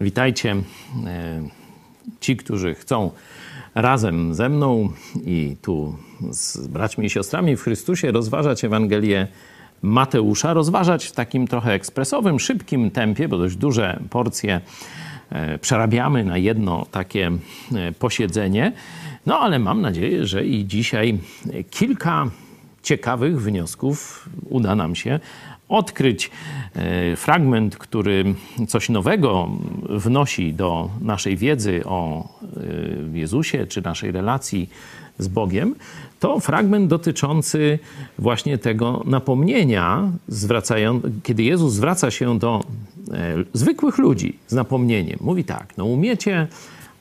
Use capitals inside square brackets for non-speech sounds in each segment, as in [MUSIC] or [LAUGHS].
Witajcie. E, ci, którzy chcą razem ze mną i tu z braćmi i siostrami w Chrystusie rozważać Ewangelię Mateusza, rozważać w takim trochę ekspresowym, szybkim tempie, bo dość duże porcje e, przerabiamy na jedno takie e, posiedzenie. No ale mam nadzieję, że i dzisiaj kilka ciekawych wniosków uda nam się odkryć e, fragment, który coś nowego wnosi do naszej wiedzy o e, Jezusie czy naszej relacji z Bogiem, to fragment dotyczący właśnie tego napomnienia, kiedy Jezus zwraca się do e, zwykłych ludzi z napomnieniem. Mówi tak, no umiecie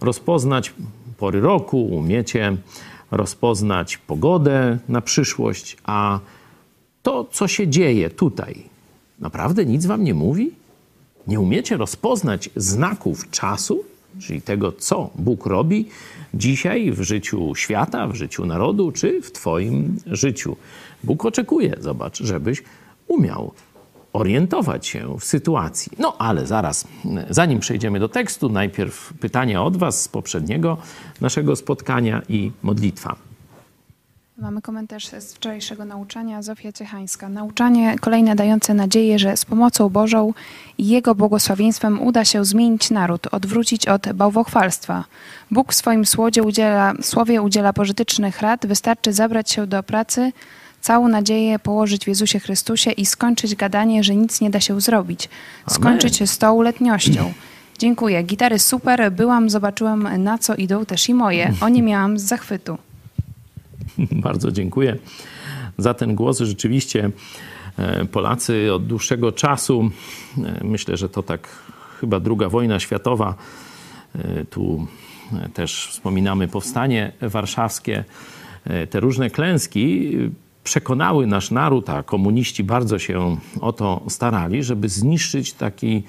rozpoznać pory roku, umiecie rozpoznać pogodę na przyszłość, a to, co się dzieje tutaj, naprawdę nic wam nie mówi? Nie umiecie rozpoznać znaków czasu, czyli tego, co Bóg robi dzisiaj w życiu świata, w życiu narodu, czy w Twoim życiu. Bóg oczekuje, zobacz, żebyś umiał orientować się w sytuacji. No ale zaraz, zanim przejdziemy do tekstu, najpierw pytania od Was z poprzedniego naszego spotkania i modlitwa. Mamy komentarz z wczorajszego nauczania, Zofia Ciechańska. Nauczanie kolejne dające nadzieję, że z pomocą Bożą i Jego błogosławieństwem uda się zmienić naród, odwrócić od bałwochwalstwa. Bóg w swoim słowie udziela, słowie udziela pożytecznych rad, wystarczy zabrać się do pracy, całą nadzieję położyć w Jezusie Chrystusie i skończyć gadanie, że nic nie da się zrobić. Skończyć się z tą letniością. Dziękuję. Gitary super. Byłam, zobaczyłam na co idą też i moje. O nie miałam z zachwytu. [LAUGHS] Bardzo dziękuję za ten głos. Rzeczywiście e, Polacy od dłuższego czasu, e, myślę, że to tak chyba druga wojna światowa, e, tu też wspominamy powstanie warszawskie, te różne klęski przekonały nasz naród, a komuniści bardzo się o to starali, żeby zniszczyć taki,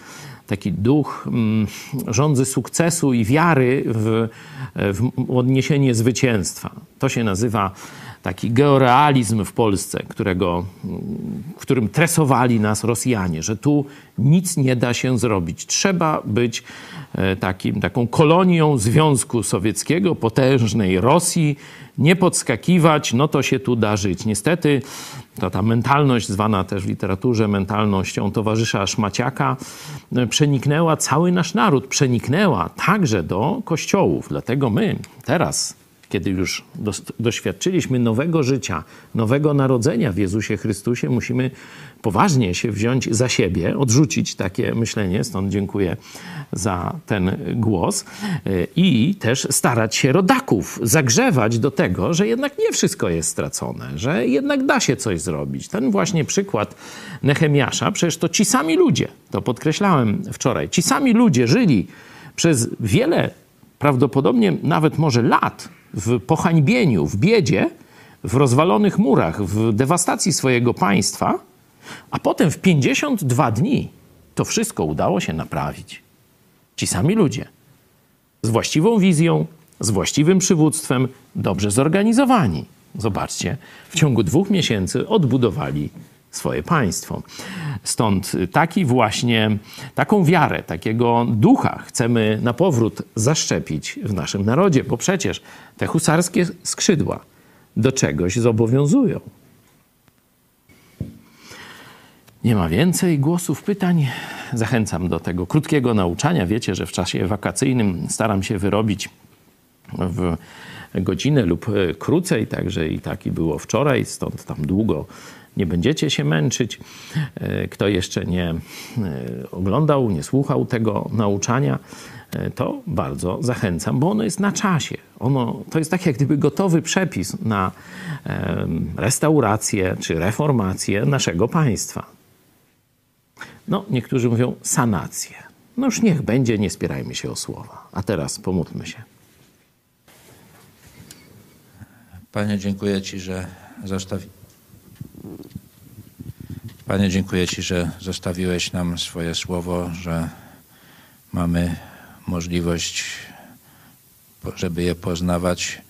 taki duch mm, rządzy sukcesu i wiary w, w odniesienie zwycięstwa. To się nazywa taki georealizm w Polsce, którego, którym tresowali nas Rosjanie, że tu nic nie da się zrobić. Trzeba być e, takim, taką kolonią Związku Sowieckiego, potężnej Rosji, nie podskakiwać, no to się tu da żyć. Niestety to ta mentalność, zwana też w literaturze mentalnością towarzysza Szmaciaka, e, przeniknęła cały nasz naród, przeniknęła także do kościołów. Dlatego my teraz kiedy już doświadczyliśmy nowego życia, nowego narodzenia w Jezusie Chrystusie, musimy poważnie się wziąć za siebie, odrzucić takie myślenie, stąd dziękuję za ten głos, i też starać się rodaków zagrzewać do tego, że jednak nie wszystko jest stracone, że jednak da się coś zrobić. Ten właśnie przykład Nehemiasza, przecież to ci sami ludzie, to podkreślałem wczoraj, ci sami ludzie żyli przez wiele, prawdopodobnie nawet może lat w pohańbieniu, w biedzie, w rozwalonych murach, w dewastacji swojego państwa, a potem w 52 dni to wszystko udało się naprawić. Ci sami ludzie z właściwą wizją, z właściwym przywództwem, dobrze zorganizowani. Zobaczcie, w ciągu dwóch miesięcy odbudowali swoje państwo. Stąd taki właśnie, taką wiarę, takiego ducha chcemy na powrót zaszczepić w naszym narodzie, bo przecież te husarskie skrzydła do czegoś zobowiązują. Nie ma więcej głosów, pytań. Zachęcam do tego krótkiego nauczania. Wiecie, że w czasie wakacyjnym staram się wyrobić w godzinę lub krócej, także i taki było wczoraj, stąd tam długo nie będziecie się męczyć. E, kto jeszcze nie e, oglądał, nie słuchał tego nauczania, e, to bardzo zachęcam, bo ono jest na czasie. Ono, to jest tak jak gdyby gotowy przepis na restaurację czy reformację naszego państwa. No, niektórzy mówią sanację. No już niech będzie, nie spierajmy się o słowa. A teraz pomódlmy się. Panie, dziękuję Ci, że zostawi... Panie, dziękuję Ci, że zostawiłeś nam swoje słowo, że mamy możliwość, żeby je poznawać.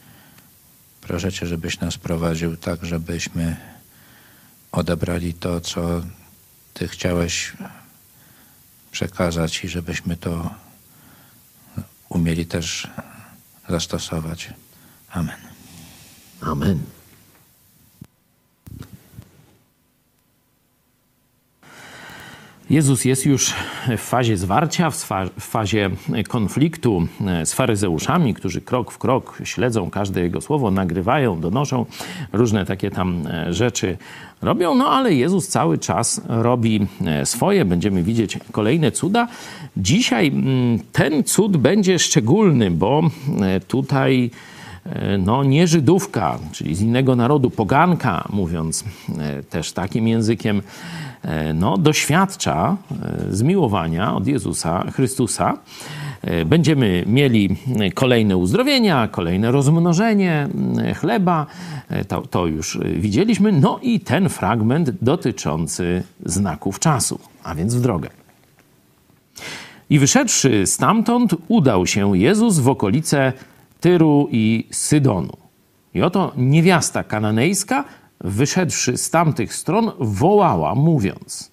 Proszę Cię, żebyś nas prowadził tak, żebyśmy odebrali to, co Ty chciałeś przekazać i żebyśmy to umieli też zastosować. Amen. Amen. Jezus jest już w fazie zwarcia, w fazie konfliktu e, z faryzeuszami, którzy krok w krok śledzą każde jego słowo, nagrywają, donoszą różne takie tam e, rzeczy robią, no ale Jezus cały czas robi e, swoje. Będziemy widzieć kolejne cuda. Dzisiaj mm, ten cud będzie szczególny, bo tutaj no, nie Żydówka, czyli z innego narodu, poganka, mówiąc też takim językiem, E, no, doświadcza e, zmiłowania od Jezusa Chrystusa. E, będziemy mieli kolejne uzdrowienia, kolejne rozmnożenie chleba. To, to, już widzieliśmy. No i ten fragment dotyczący znaków czasu, a więc w drogę. I wyszedłszy stamtąd, udał się Jezus w okolice Tyru i Sydonu. I oto niewiasta kananejska wyszedłszy z tamtych stron, wołała, mówiąc: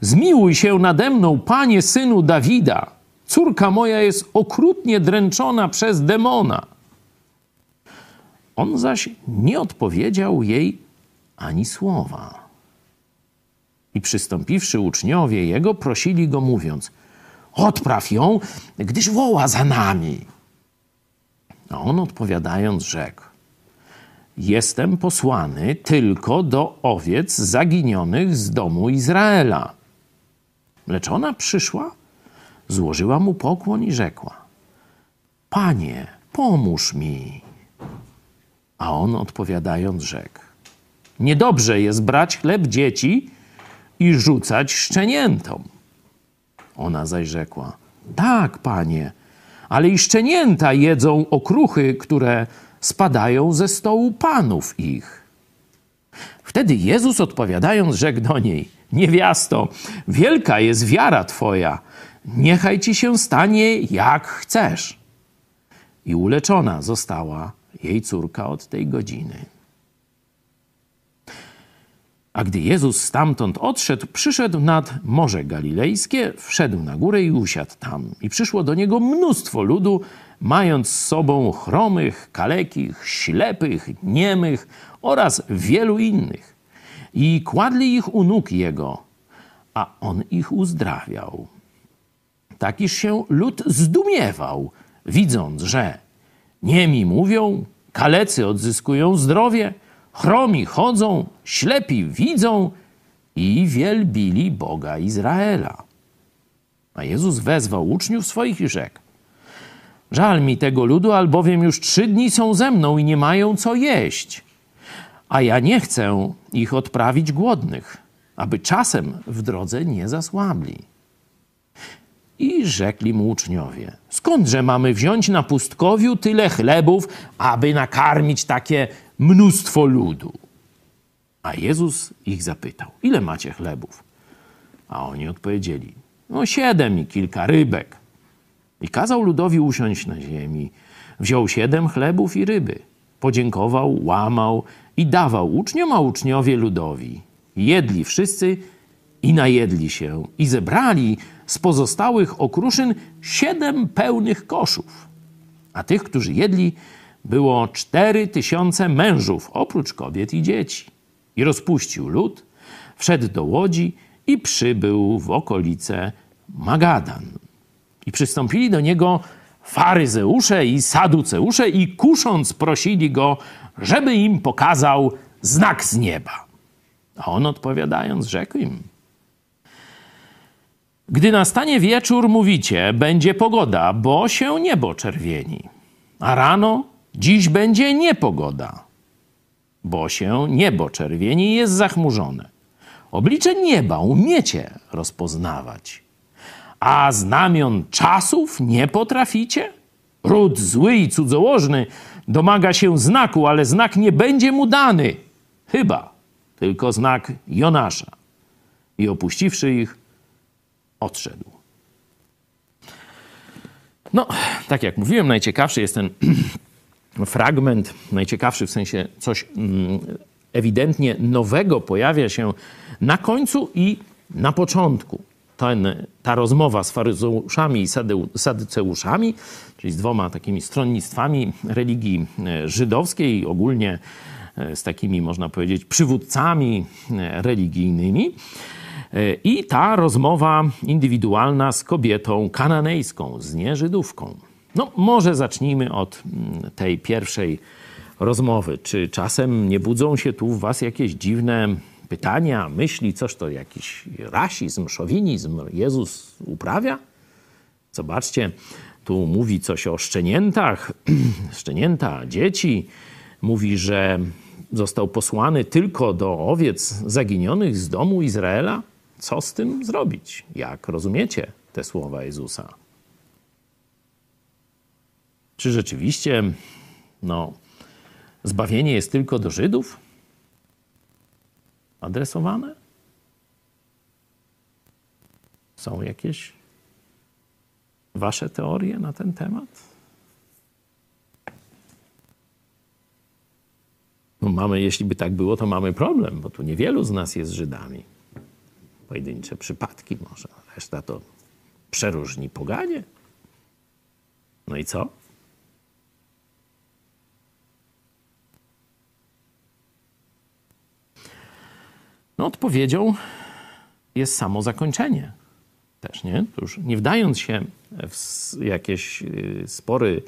Zmiłuj się nade mną, panie synu Dawida. Córka moja jest okrutnie dręczona przez demona. On zaś nie odpowiedział jej ani słowa. I przystąpiwszy uczniowie jego, prosili go, mówiąc: Odpraw ją, gdyż woła za nami. A on odpowiadając, rzekł: Jestem posłany tylko do owiec zaginionych z domu Izraela. Lecz ona przyszła, złożyła mu pokłon i rzekła: Panie, pomóż mi. A on odpowiadając rzekł: Niedobrze jest brać chleb dzieci i rzucać szczeniętom. Ona zaś rzekła: Tak, panie, ale i szczenięta jedzą okruchy, które spadają ze stołu panów ich. Wtedy Jezus odpowiadając, rzekł do niej: Niewiasto, wielka jest wiara twoja, niechaj ci się stanie jak chcesz. I uleczona została jej córka od tej godziny. A gdy Jezus stamtąd odszedł, przyszedł nad Morze Galilejskie, wszedł na górę i usiadł tam. I przyszło do niego mnóstwo ludu, mając z sobą chromych, kalekich, ślepych, niemych oraz wielu innych. I kładli ich u nóg jego, a on ich uzdrawiał. Takiż się lud zdumiewał, widząc, że niemi mówią, kalecy odzyskują zdrowie, chromi chodzą, ślepi widzą i wielbili Boga Izraela. A Jezus wezwał uczniów swoich i rzekł: Żal mi tego ludu, albowiem już trzy dni są ze mną i nie mają co jeść. A ja nie chcę ich odprawić głodnych, aby czasem w drodze nie zasłabli. I rzekli mu uczniowie: Skądże mamy wziąć na pustkowiu tyle chlebów, aby nakarmić takie mnóstwo ludu? A Jezus ich zapytał: Ile macie chlebów? A oni odpowiedzieli: No, siedem i kilka rybek. I kazał ludowi usiąść na ziemi. Wziął siedem chlebów i ryby. Podziękował, łamał i dawał uczniom, a uczniowie ludowi. Jedli wszyscy i najedli się i zebrali z pozostałych okruszyn siedem pełnych koszów. A tych, którzy jedli, było cztery tysiące mężów, oprócz kobiet i dzieci. I rozpuścił lud, wszedł do łodzi i przybył w okolice Magadan. I przystąpili do niego faryzeusze i saduceusze i kusząc prosili go, żeby im pokazał znak z nieba. A on odpowiadając rzekł im, gdy nastanie wieczór, mówicie, będzie pogoda, bo się niebo czerwieni. A rano, dziś będzie niepogoda, bo się niebo czerwieni jest zachmurzone. Oblicze nieba umiecie rozpoznawać a znamion czasów nie potraficie? Ród zły i cudzołożny domaga się znaku, ale znak nie będzie mu dany. Chyba tylko znak Jonasza. I opuściwszy ich, odszedł. No, tak jak mówiłem, najciekawszy jest ten [CLEARS THROAT] fragment, najciekawszy w sensie coś mm, ewidentnie nowego pojawia się na końcu i na początku. ten, ta rozmowa z faryzeuszami i sadyceuszami, czyli z dwoma takimi stronnictwami religii e, żydowskiej, ogólnie e, z takimi, można powiedzieć, przywódcami e, religijnymi. I ta rozmowa indywidualna z kobietą kananejską, z nieżydówką. No, może zacznijmy od mm, tej pierwszej rozmowy. Czy czasem nie budzą się tu w Was jakieś dziwne pytania, myśli, coś to jakiś rasizm, szowinizm Jezus uprawia? Zobaczcie, tu mówi coś o szczeniętach, [CLEARS THROAT] szczenięta, dzieci. Mówi, że został posłany tylko do owiec zaginionych z domu Izraela. Co z tym zrobić? Jak rozumiecie te słowa Jezusa? Czy rzeczywiście no, zbawienie jest tylko do Żydów adresowane? Są jakieś wasze teorie na ten temat? No mamy, jeśli by tak było, to mamy problem, bo tu niewielu z nas jest Żydami. Pojedyncze przypadki może, reszta to przeróżni poganie. No i co? No, odpowiedzią jest samo zakończenie. Też, nie? Już nie wdając się w jakieś y, spory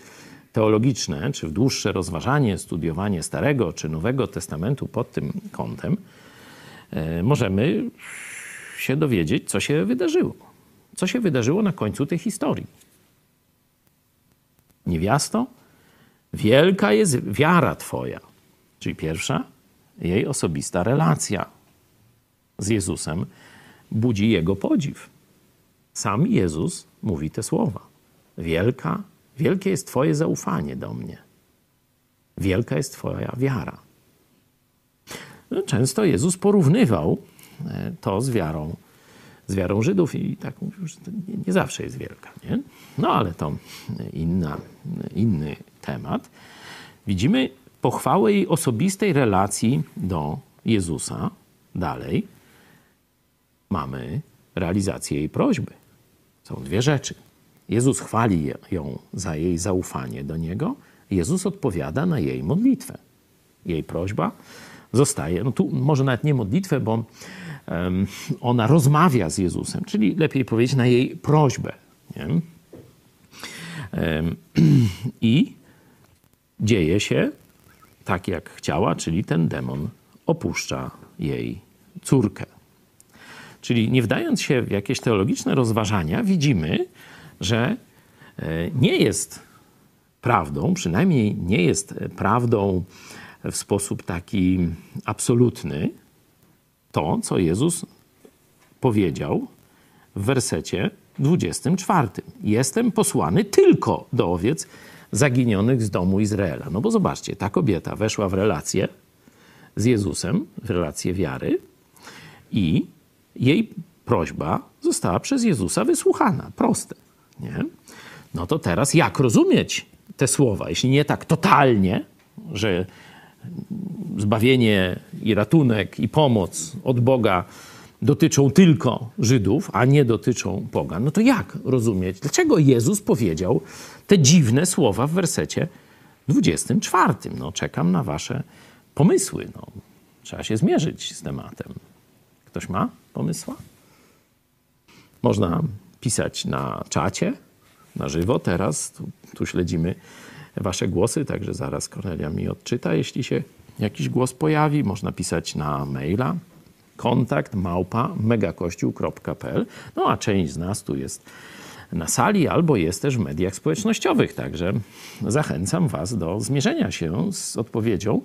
teologiczne, czy w dłuższe rozważanie, studiowanie Starego czy Nowego Testamentu pod tym kątem, y, możemy się dowiedzieć, co się wydarzyło. Co się wydarzyło na końcu tej historii. Niewiasto, wielka jest wiara Twoja. Czyli pierwsza, jej osobista relacja z Jezusem budzi jego podziw. Sam Jezus mówi te słowa. Wielka, wielkie jest Twoje zaufanie do mnie. Wielka jest Twoja wiara. No, często Jezus porównywał e, to z wiarą, z wiarą Żydów i tak mówił, że nie, nie zawsze jest wielka. Nie? No ale to inna, inny temat. Widzimy pochwałę jej osobistej relacji do Jezusa dalej mamy realizację jej prośby. Są dwie rzeczy. Jezus chwali ją za jej zaufanie do Niego, Jezus odpowiada na jej modlitwę. Jej prośba zostaje, no tu może nawet nie modlitwę, bo um, ona rozmawia z Jezusem, czyli lepiej powiedzieć na jej prośbę. Um, [CLEARS THROAT] I dzieje się tak, jak chciała, czyli ten demon opuszcza jej córkę. Czyli nie wdając się w jakieś teologiczne rozważania, widzimy, że e, nie jest prawdą, przynajmniej nie jest prawdą w sposób taki absolutny, to, co Jezus powiedział w wersecie 24. Jestem posłany tylko do owiec zaginionych z domu Izraela. No bo zobaczcie, ta kobieta weszła w relację z Jezusem, w relację wiary i jej prośba została przez Jezusa wysłuchana. Proste. Nie? No to teraz jak rozumieć te słowa? Jeśli nie tak totalnie, że zbawienie i ratunek i pomoc od Boga dotyczą tylko Żydów, a nie dotyczą Boga, no to jak rozumieć? Dlaczego Jezus powiedział te dziwne słowa w wersecie 24? No czekam na wasze pomysły. No, trzeba się zmierzyć z tematem. Ktoś ma pomysła? Można pisać na czacie, na żywo teraz. Tu, tu śledzimy wasze głosy, także zaraz Kornelia mi odczyta, jeśli się jakiś głos pojawi. Można pisać na maila kontakt małpa megakościół.pl. No a część z nas tu jest na sali albo jest też w mediach społecznościowych, także zachęcam was do zmierzenia się z odpowiedzią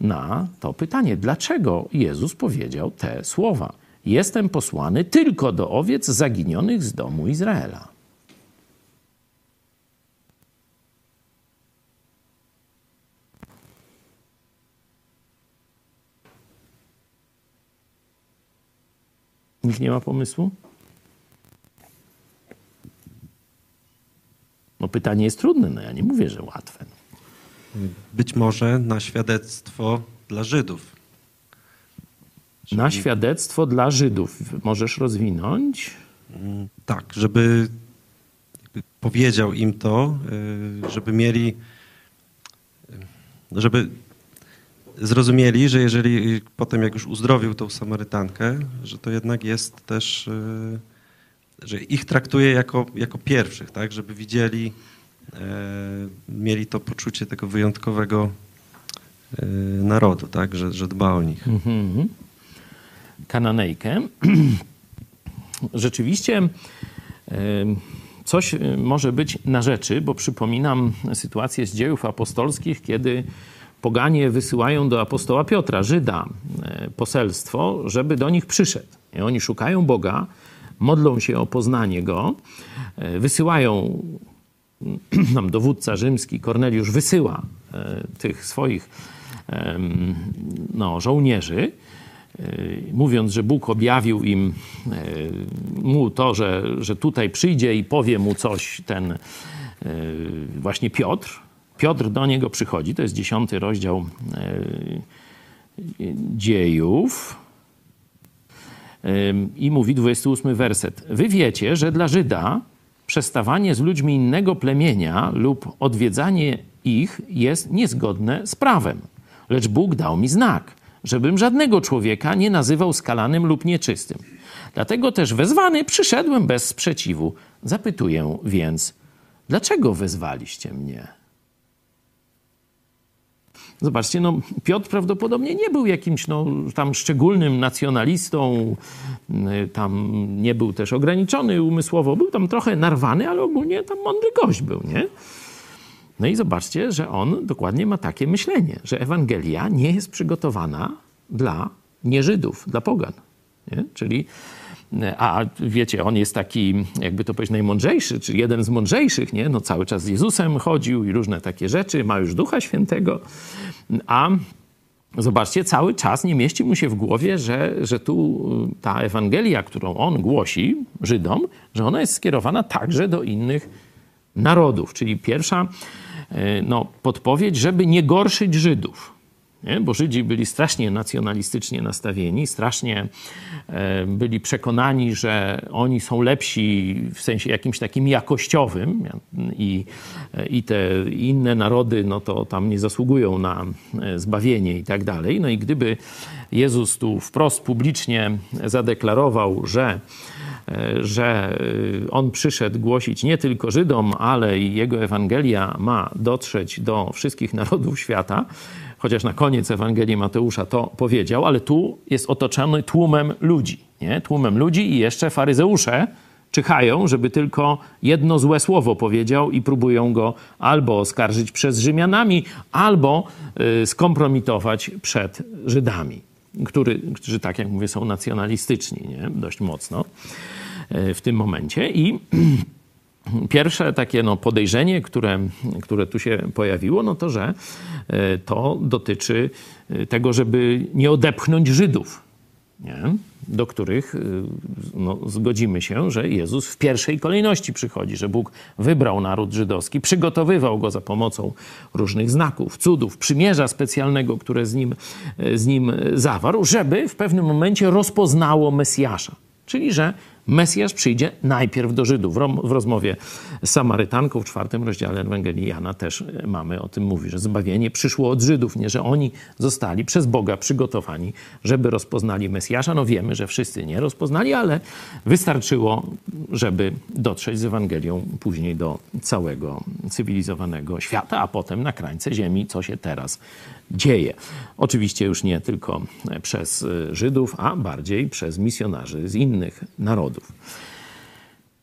na to pytanie, dlaczego Jezus powiedział te słowa. Jestem posłany tylko do owiec zaginionych z domu Izraela. Nikt nie ma pomysłu? No pytanie jest trudne, no ja nie mówię, że łatwe. Być może na świadectwo dla Żydów. Na świadectwo dla Żydów. Możesz rozwinąć? mm, tak, żeby powiedział im to, y, żeby mieli, żeby zrozumieli, że jeżeli potem jak już uzdrowił tą Samarytankę, że to jednak jest też, y, że ich traktuje jako, jako pierwszych, tak, żeby widzieli, mieli to poczucie tego wyjątkowego narodu, tak, że, że dba o nich. Mhm. Kananejkę. [CLEARS THROAT] Rzeczywiście coś może być na rzeczy, bo przypominam sytuację z dziejów apostolskich, kiedy poganie wysyłają do apostoła Piotra, Żyda, poselstwo, żeby do nich przyszedł. I oni szukają Boga, modlą się o poznanie Go, e, wysyłają, [CLEARS THROAT] nam dowódca rzymski, Korneliusz wysyła e, tych swoich no, żołnierzy, mówiąc, że Bóg objawił im mu to, że, że tutaj przyjdzie i powie mu coś ten właśnie Piotr, Piotr do niego przychodzi, to jest dziesiąty rozdział dziejów. I mówi 28 werset. Wy wiecie, że dla Żyda przestawanie z ludźmi innego plemienia lub odwiedzanie ich jest niezgodne z prawem. Lecz Bóg dał mi znak, żebym żadnego człowieka nie nazywał skalanym lub nieczystym. Dlatego też wezwany przyszedłem bez sprzeciwu. Zapytuję więc, dlaczego wezwaliście mnie? Zobaczcie, no, Piotr prawdopodobnie nie był jakimś no, tam szczególnym nacjonalistą, y, tam nie był też ograniczony umysłowo, był tam trochę narwany, ale ogólnie tam mądry gość był, nie? No i zobaczcie, że on dokładnie ma takie myślenie, że Ewangelia nie jest przygotowana dla nieżydów, dla pogan. Nie? Czyli a wiecie, on jest taki, jakby to powiedzieć, najmądrzejszy, czy jeden z mądrzejszych, nie? No cały czas z Jezusem chodził i różne takie rzeczy, ma już Ducha Świętego, a zobaczcie, cały czas nie mieści mu się w głowie, że, że tu ta Ewangelia, którą on głosi Żydom, że ona jest skierowana także do innych narodów. Czyli pierwsza no, podpowiedź, żeby nie gorszyć Żydów. Nie? Bo Żydzi byli strasznie nacjonalistycznie nastawieni, strasznie e, byli przekonani, że oni są lepsi w sensie jakimś takim jakościowym i, e, i te inne narody no to tam nie zasługują na e, zbawienie i tak dalej. No i gdyby Jezus tu wprost publicznie zadeklarował, że że on przyszedł głosić nie tylko Żydom, ale i jego Ewangelia ma dotrzeć do wszystkich narodów świata, chociaż na koniec Ewangelii Mateusza to powiedział, ale tu jest otoczony tłumem ludzi, nie? Tłumem ludzi i jeszcze faryzeusze czyhają, żeby tylko jedno złe słowo powiedział i próbują go albo oskarżyć przez Rzymianami, albo y, skompromitować przed Żydami, który, którzy, tak jak mówię, są nacjonalistyczni, nie? Dość mocno w tym momencie i [CLEARS THROAT] Pierwsze takie no, podejrzenie, które, które tu się pojawiło, no to, że e, to dotyczy e, tego, żeby nie odepchnąć Żydów, nie? do których e, no, zgodzimy się, że Jezus w pierwszej kolejności przychodzi, że Bóg wybrał naród żydowski, przygotowywał go za pomocą różnych znaków, cudów, przymierza specjalnego, które z nim, z nim zawarł, żeby w pewnym momencie rozpoznało Mesjasza. Czyli, że Mesjasz przyjdzie najpierw do Żydów. W rozmowie z Samarytanką w czwartym rozdziale Ewangelii Jana też e, mamy o tym mówi, że zbawienie przyszło od Żydów, nie że oni zostali przez Boga przygotowani, żeby rozpoznali Mesjasza. No wiemy, że wszyscy nie rozpoznali, ale wystarczyło, żeby dotrzeć z Ewangelią później do całego cywilizowanego świata, a potem na krańce ziemi, co się teraz dzieje. Oczywiście już nie tylko przez Żydów, a bardziej przez misjonarzy z innych narodów.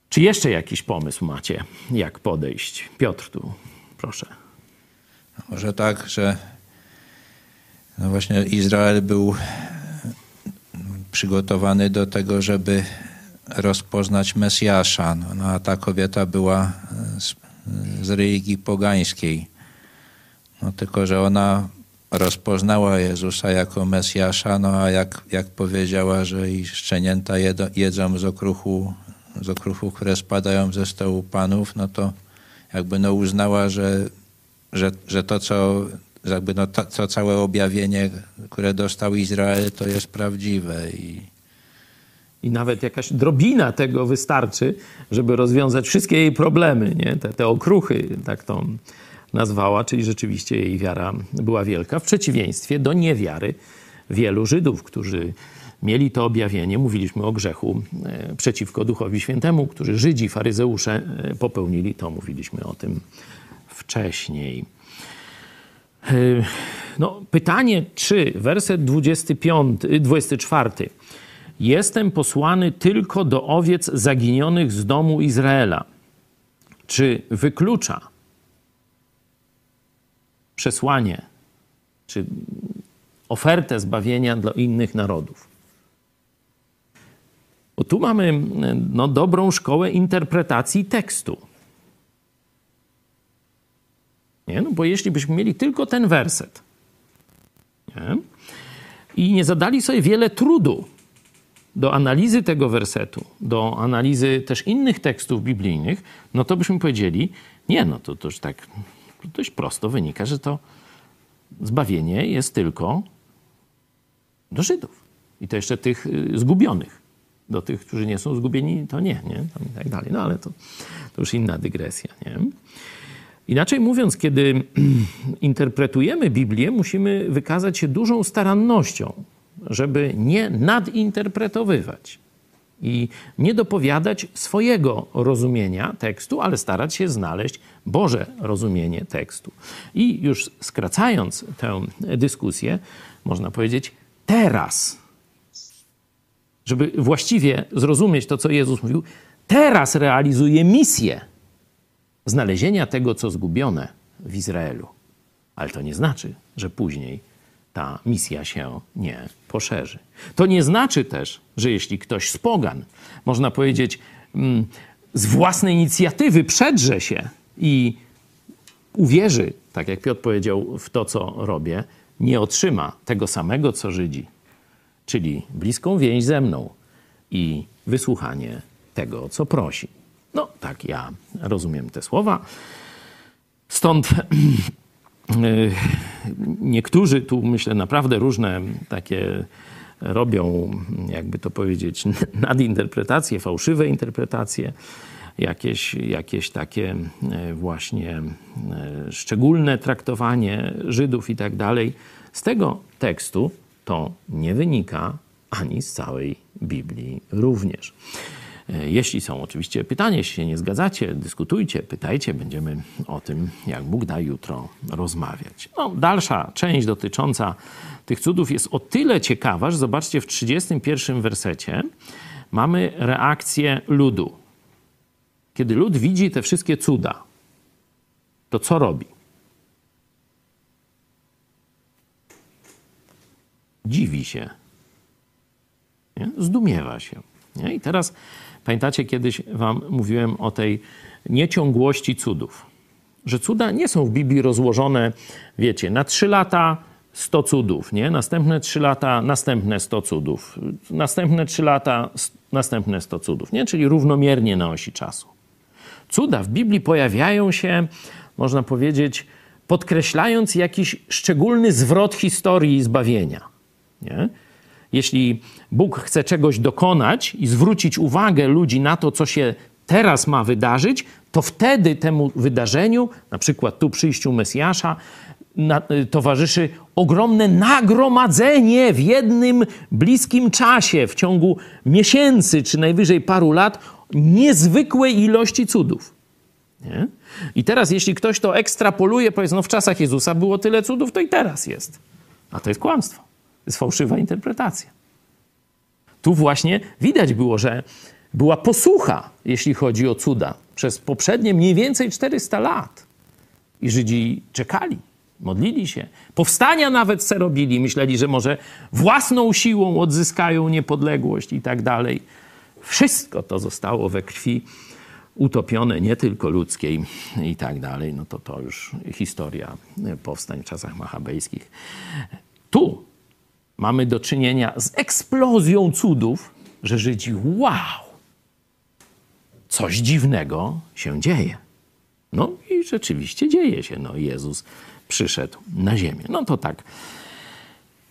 Czy jeszcze jakiś pomysł macie, jak podejść? Piotr tu, proszę. Może tak, że no właśnie Izrael był przygotowany do tego, żeby rozpoznać Mesjasza. No, no a ta kobieta była z, z religii pogańskiej. No tylko, że ona rozpoznała Jezusa jako Mesjasza, no a jak, jak powiedziała, że i szczenięta jedzą, jedzą z okruchu, z okruchu, które spadają ze stołu panów, no to jakby no uznała, że, że, że to, co jakby no to, to całe objawienie, które dostał Izrael, to jest prawdziwe i, I nawet jakaś drobina tego wystarczy, żeby rozwiązać wszystkie jej problemy, nie? Te, te okruchy, tak to nazwała, czyli rzeczywiście jej wiara była wielka, w przeciwieństwie do niewiary wielu Żydów, którzy mieli to objawienie. Mówiliśmy o grzechu e, przeciwko Duchowi Świętemu, którzy Żydzi, faryzeusze e, popełnili. To mówiliśmy o tym wcześniej. E, no, pytanie 3, werset 25, 24. Jestem posłany tylko do owiec zaginionych z domu Izraela. Czy wyklucza przesłanie, czy ofertę zbawienia dla innych narodów? Bo tu mamy no, dobrą szkołę interpretacji tekstu. Nie? No bo jeśli byśmy mieli tylko ten werset nie? i nie zadali sobie wiele trudu do analizy tego wersetu, do analizy też innych tekstów biblijnych, no to byśmy powiedzieli, nie, no to, to już tak dość prosto wynika, że to zbawienie jest tylko do Żydów. I to jeszcze tych y, zgubionych. Do tych, którzy nie są zgubieni, to nie, nie? I tak dalej. No ale to, to już inna dygresja, nie? Inaczej mówiąc, kiedy [CLEARS THROAT] interpretujemy Biblię, musimy wykazać się dużą starannością, żeby nie nadinterpretowywać i nie dopowiadać swojego rozumienia tekstu, ale starać się znaleźć Boże rozumienie tekstu. I już skracając tę dyskusję, można powiedzieć, teraz, żeby właściwie zrozumieć to, co Jezus mówił, teraz realizuje misję znalezienia tego, co zgubione w Izraelu. Ale to nie znaczy, że później ta misja się nie poszerzy. To nie znaczy też, że jeśli ktoś z pogan, można powiedzieć, mm, z własnej inicjatywy przedrze się i uwierzy, tak jak Piotr powiedział, w to, co robię, nie otrzyma tego samego, co Żydzi, czyli bliską więź ze mną i wysłuchanie tego, co prosi. No, tak ja rozumiem te słowa. Stąd [CLEARS THROAT] niektórzy tu, myślę, naprawdę różne takie robią, jakby to powiedzieć, [LAUGHS] nadinterpretacje, fałszywe interpretacje, jakieś, jakieś takie e, właśnie e, szczególne traktowanie Żydów i tak dalej. Z tego tekstu to nie wynika ani z całej Biblii również. E, jeśli są oczywiście pytania, jeśli się nie zgadzacie, dyskutujcie, pytajcie, będziemy o tym, jak Bóg da jutro rozmawiać. No, dalsza część dotycząca tych cudów jest o tyle ciekawa, że zobaczcie, w 31 wersecie mamy reakcję ludu. Kiedy lud widzi te wszystkie cuda, to co robi? Dziwi się, nie? zdumiewa się. Nie? I teraz Pamiętacie, kiedyś wam mówiłem o tej nieciągłości cudów. Że cuda nie są w Biblii rozłożone, wiecie, na trzy lata 100 cudów, nie? Następne trzy lata, następne 100 cudów. Następne trzy lata, następne 100 cudów, nie? Czyli równomiernie na osi czasu. Cuda w Biblii pojawiają się, można powiedzieć, podkreślając jakiś szczególny zwrot historii zbawienia. Nie? Jeśli Bóg chce czegoś dokonać i zwrócić uwagę ludzi na to, co się teraz ma wydarzyć, to wtedy temu wydarzeniu, na przykład tu przyjściu Mesjasza, na, y, towarzyszy ogromne nagromadzenie w jednym bliskim czasie, w ciągu miesięcy czy najwyżej paru lat, niezwykłej ilości cudów. Nie? I teraz, jeśli ktoś to ekstrapoluje, powiedz, no w czasach Jezusa było tyle cudów, to i teraz jest. A to jest kłamstwo jest fałszywa interpretacja. Tu właśnie widać było, że była posłucha, jeśli chodzi o cuda, przez poprzednie mniej więcej 400 lat. I Żydzi czekali, modlili się. Powstania nawet se robili, myśleli, że może własną siłą odzyskają niepodległość i tak dalej. Wszystko to zostało we krwi utopione, nie tylko ludzkiej i tak dalej. No to to już historia powstań w czasach machabejskich. Tu mamy do czynienia z eksplozją cudów, że Żydzi, wow, coś dziwnego się dzieje. No i rzeczywiście dzieje się. No, Jezus przyszedł na ziemię. No to tak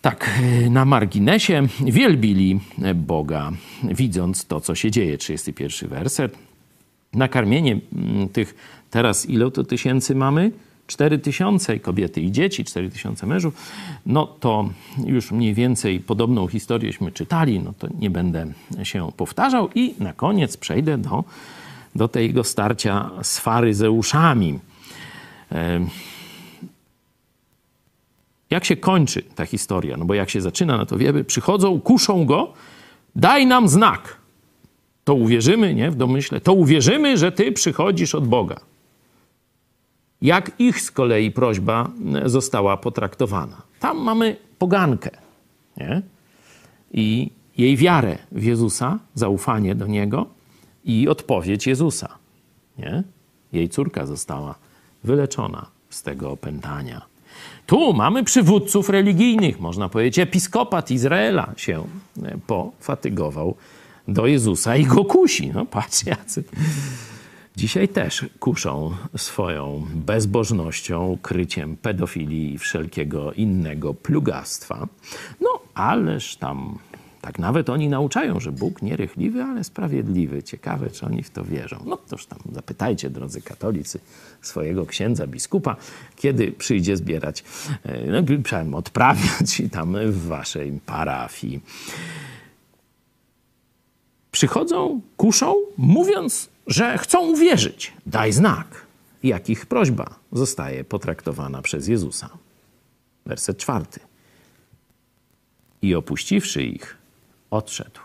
Tak, na marginesie wielbili Boga, widząc to, co się dzieje. 31 werset. Nakarmienie mm, tych teraz ile to tysięcy mamy? 4 tysiące kobiety i dzieci, 4 tysiące mężów, no to już mniej więcej podobną historięśmy czytali, no to nie będę się powtarzał i na koniec przejdę do, do tego starcia z faryzeuszami. Jak się kończy ta historia? No bo jak się zaczyna, no to wiemy, przychodzą, kuszą go, daj nam znak. To uwierzymy, nie, w domyśle, to uwierzymy, że ty przychodzisz od Boga jak ich z kolei prośba e, została potraktowana. Tam mamy pogankę nie? i jej wiarę w Jezusa, zaufanie do Niego i odpowiedź Jezusa. Nie? Jej córka została wyleczona z tego opętania. Tu mamy przywódców religijnych, można powiedzieć, episkopat Izraela się e, pofatygował do Jezusa i go kusi. No patrz jacy dzisiaj też kuszą swoją bezbożnością, kryciem pedofilii i wszelkiego innego plugastwa. No, ależ tam tak nawet oni nauczają, że Bóg nierychliwy, ale sprawiedliwy. Ciekawe, czy oni w to wierzą. No toż tam zapytajcie, drodzy katolicy, swojego księdza, biskupa, kiedy przyjdzie zbierać, e, no, odprawiać i tam w waszej parafii. Przychodzą, kuszą, mówiąc że chcą uwierzyć. Daj znak, jak ich prośba zostaje potraktowana przez Jezusa. Werset czwarty. I opuściwszy ich, odszedł,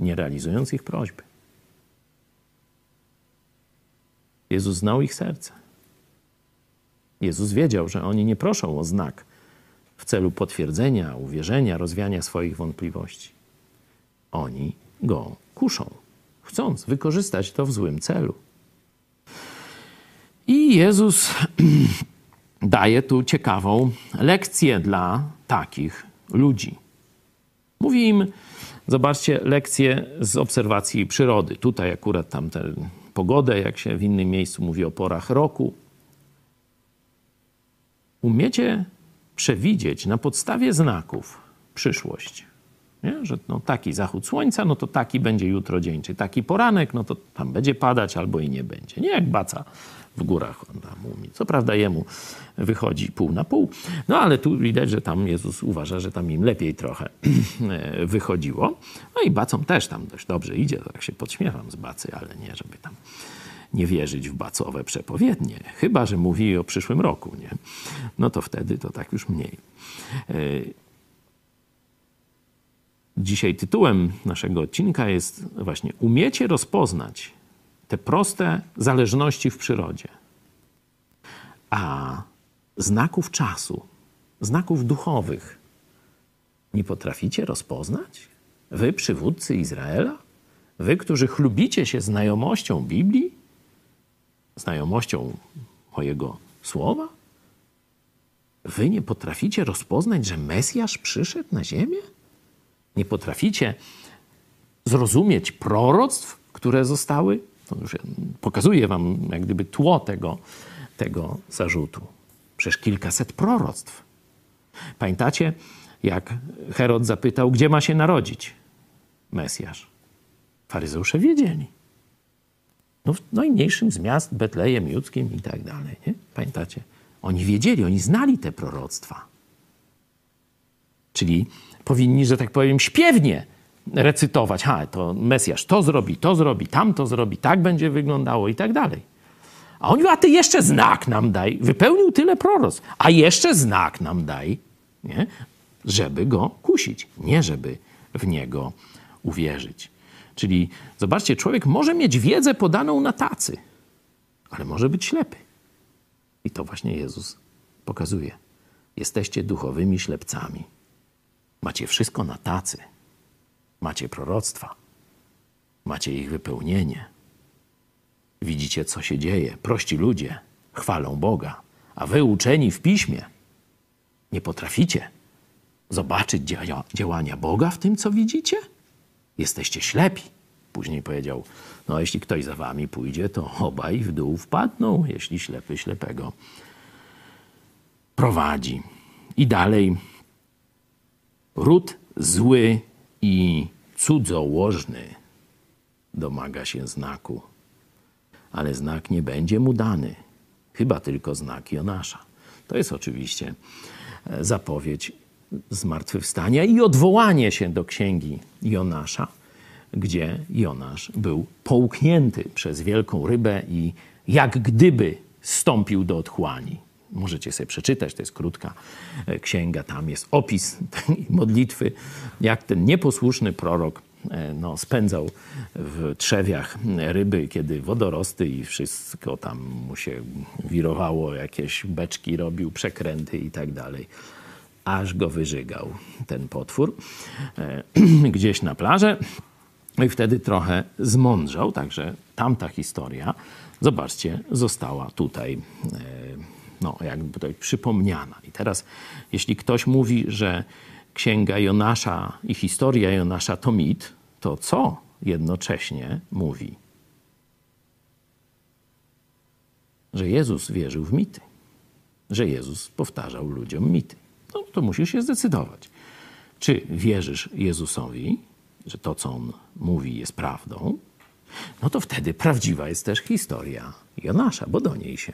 nie realizując ich prośby. Jezus znał ich serce. Jezus wiedział, że oni nie proszą o znak w celu potwierdzenia, uwierzenia, rozwiania swoich wątpliwości. Oni go kuszą chcąc wykorzystać to w złym celu. I Jezus [CLEARS THROAT] daje tu ciekawą lekcję dla takich ludzi. Mówi im, zobaczcie, lekcję z obserwacji przyrody. Tutaj akurat tam tę pogodę, jak się w innym miejscu mówi o porach roku. Umiecie przewidzieć na podstawie znaków przyszłość. Nie? Że no, taki zachód słońca, no to taki będzie jutro dzień, czy taki poranek, no to tam będzie padać albo i nie będzie. Nie jak baca w górach, on tam mówi. Co prawda jemu wychodzi pół na pół, no ale tu widać, że tam Jezus uważa, że tam im lepiej trochę [CLEARS THROAT] wychodziło. No i bacom też tam dość dobrze idzie, tak się podśmiewam z bacy, ale nie, żeby tam nie wierzyć w bacowe przepowiednie. Chyba, że mówi o przyszłym roku, nie? No to wtedy to tak już mniej. Dzisiaj tytułem naszego odcinka jest właśnie Umiecie rozpoznać te proste zależności w przyrodzie, a znaków czasu, znaków duchowych nie potraficie rozpoznać? Wy, przywódcy Izraela? Wy, którzy chlubicie się znajomością Biblii, znajomością mojego słowa? Wy nie potraficie rozpoznać, że Mesjasz przyszedł na ziemię? Nie potraficie zrozumieć proroctw, które zostały, to już pokazuję wam jak gdyby tło tego, tego zarzutu. Przecież kilkaset proroctw. Pamiętacie, jak Herod zapytał, gdzie ma się narodzić Mesjasz? Faryzeusze wiedzieli. No, w najmniejszym z miast, Betlejem Judzkim i tak dalej. Nie? Pamiętacie? Oni wiedzieli, oni znali te proroctwa. Czyli powinni, że tak powiem, śpiewnie recytować. Ha, to Mesjasz to zrobi, to zrobi, tamto zrobi, tak będzie wyglądało i tak dalej. A on mówi, a ty jeszcze znak nam daj. Wypełnił tyle proros, a jeszcze znak nam daj, nie? żeby go kusić, nie żeby w niego uwierzyć. Czyli zobaczcie, człowiek może mieć wiedzę podaną na tacy, ale może być ślepy. I to właśnie Jezus pokazuje. Jesteście duchowymi ślepcami. Macie wszystko na tacy. Macie proroctwa. Macie ich wypełnienie. Widzicie, co się dzieje. Prości ludzie chwalą Boga, a wy uczeni w piśmie nie potraficie zobaczyć dzia działania Boga w tym, co widzicie? Jesteście ślepi. Później powiedział: No, jeśli ktoś za wami pójdzie, to obaj w dół wpadną, jeśli ślepy ślepego prowadzi. I dalej Ród zły i cudzołożny domaga się znaku, ale znak nie będzie mu dany, chyba tylko znak Jonasza. To jest oczywiście e, zapowiedź zmartwychwstania i odwołanie się do księgi Jonasza, gdzie Jonasz był połknięty przez wielką rybę i jak gdyby stąpił do otchłani. Możecie sobie przeczytać, to jest krótka e, księga, tam jest opis [LAUGHS] tej modlitwy, jak ten nieposłuszny prorok e, no, spędzał w trzewiach ryby, kiedy wodorosty i wszystko tam mu się wirowało, jakieś beczki robił, przekręty i tak dalej. Aż go wyżygał ten potwór e, [CLEARS THROAT] gdzieś na plażę. I wtedy trochę zmądrzał, także tamta historia, zobaczcie, została tutaj no, jakby tutaj przypomniana. I teraz, jeśli ktoś mówi, że księga Jonasza i historia Jonasza to mit, to co jednocześnie mówi? Że Jezus wierzył w mity, że Jezus powtarzał ludziom mity. No to musisz się zdecydować. Czy wierzysz Jezusowi, że to, co on mówi, jest prawdą? No to wtedy prawdziwa jest też historia Jonasza, bo do niej się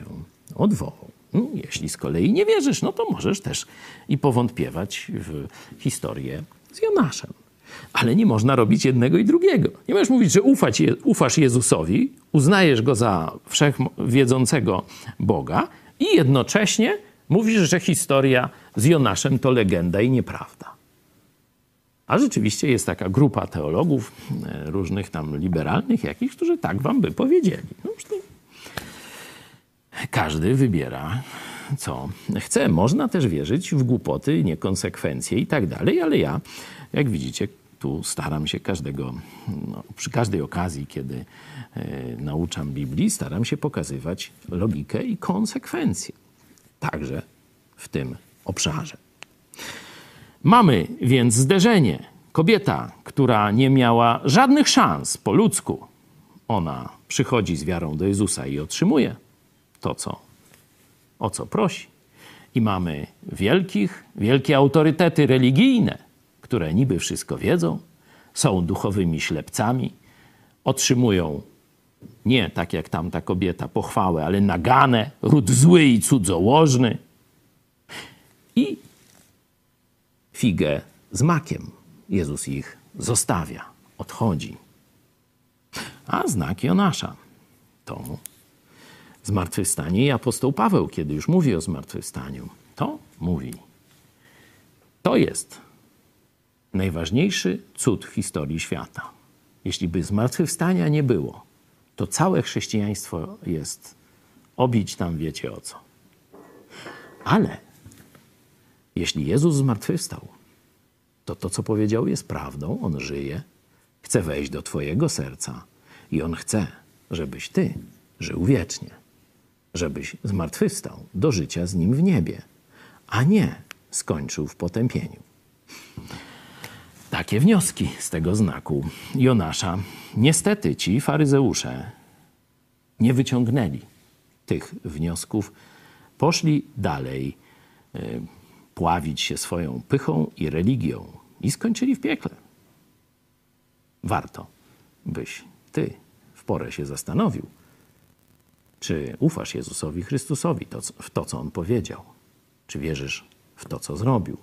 odwołał. No, jeśli z kolei nie wierzysz, no to możesz też i powątpiewać w historię z Jonaszem. Ale nie można robić jednego i drugiego. Nie możesz mówić, że ufać, ufasz Jezusowi, uznajesz go za wszechwiedzącego Boga i jednocześnie mówisz, że historia z Jonaszem to legenda i nieprawda. A rzeczywiście jest taka grupa teologów, e, różnych tam liberalnych jakichś, którzy tak wam by powiedzieli. No, każdy wybiera, co chce. Można też wierzyć w głupoty, niekonsekwencje i tak dalej, ale ja, jak widzicie, tu staram się każdego, no, przy każdej okazji, kiedy e, nauczam Biblii, staram się pokazywać logikę i konsekwencje. Także w tym obszarze. Mamy więc zderzenie. Kobieta, która nie miała żadnych szans po ludzku, ona przychodzi z wiarą do Jezusa i otrzymuje to, co, o co prosi. I mamy wielkich, wielkie autorytety religijne, które niby wszystko wiedzą, są duchowymi ślepcami, otrzymują nie tak jak tamta kobieta pochwałę, ale nagane, ród zły i cudzołożny. I figę z makiem Jezus ich zostawia, odchodzi. A znak Jonasza to zmartwychwstanie. I apostoł Paweł, kiedy już mówi o zmartwychwstaniu, to mówi. To jest najważniejszy cud w historii świata. Jeśli by zmartwychwstania nie było, to całe chrześcijaństwo jest obić tam wiecie o co. Ale jeśli Jezus zmartwychwstał, to to, co powiedział, jest prawdą. On żyje, chce wejść do Twojego serca i On chce, żebyś Ty żył wiecznie żebyś zmartwychwstał do życia z nim w niebie, a nie skończył w potępieniu. Takie wnioski z tego znaku Jonasza. Niestety ci faryzeusze nie wyciągnęli tych wniosków, poszli dalej y, pławić się swoją pychą i religią i skończyli w piekle. Warto, byś ty w porę się zastanowił, czy ufasz Jezusowi Chrystusowi w to, co On powiedział? Czy wierzysz w to, co zrobił?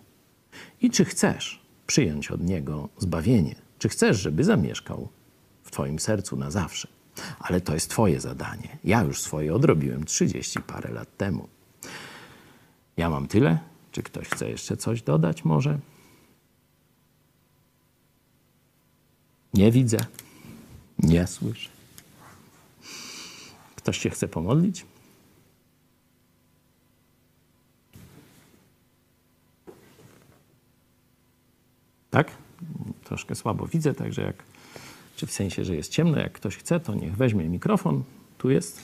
I czy chcesz przyjąć od Niego zbawienie? Czy chcesz, żeby zamieszkał w Twoim sercu na zawsze? Ale to jest Twoje zadanie. Ja już swoje odrobiłem 30 parę lat temu. Ja mam tyle. Czy ktoś chce jeszcze coś dodać może? Nie widzę, nie słyszę. Ktoś się chce pomodlić? Tak? Troszkę słabo widzę, także jak, czy w sensie, że jest ciemno, jak ktoś chce, to niech weźmie mikrofon. Tu jest.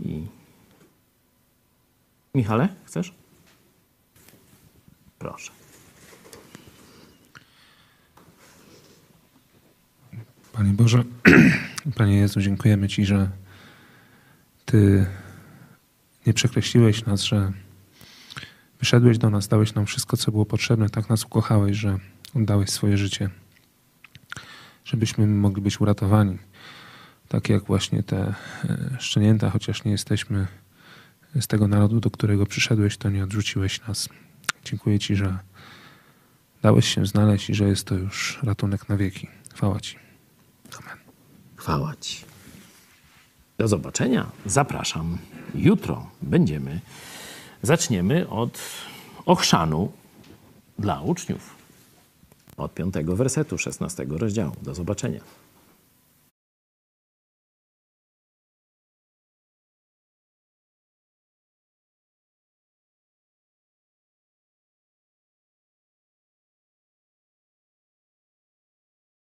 I. Michale, chcesz? Proszę. Panie Boże, [CLEARS THROAT] Panie Jezu, dziękujemy Ci, że ty nie przekreśliłeś nas, że Wyszedłeś do nas, dałeś nam wszystko, co było potrzebne, tak nas ukochałeś, że oddałeś swoje życie, żebyśmy mogli być uratowani. Tak jak właśnie te e, szczenięta, chociaż nie jesteśmy z tego narodu, do którego przyszedłeś, to nie odrzuciłeś nas. Dziękuję Ci, że dałeś się znaleźć i że jest to już ratunek na wieki. Chwała Ci. Amen. Chwała Ci. Do zobaczenia. Zapraszam. Jutro będziemy. Zaczniemy od ochrzanu dla uczniów. Od piątego wersetu 16 rozdziału. Do zobaczenia.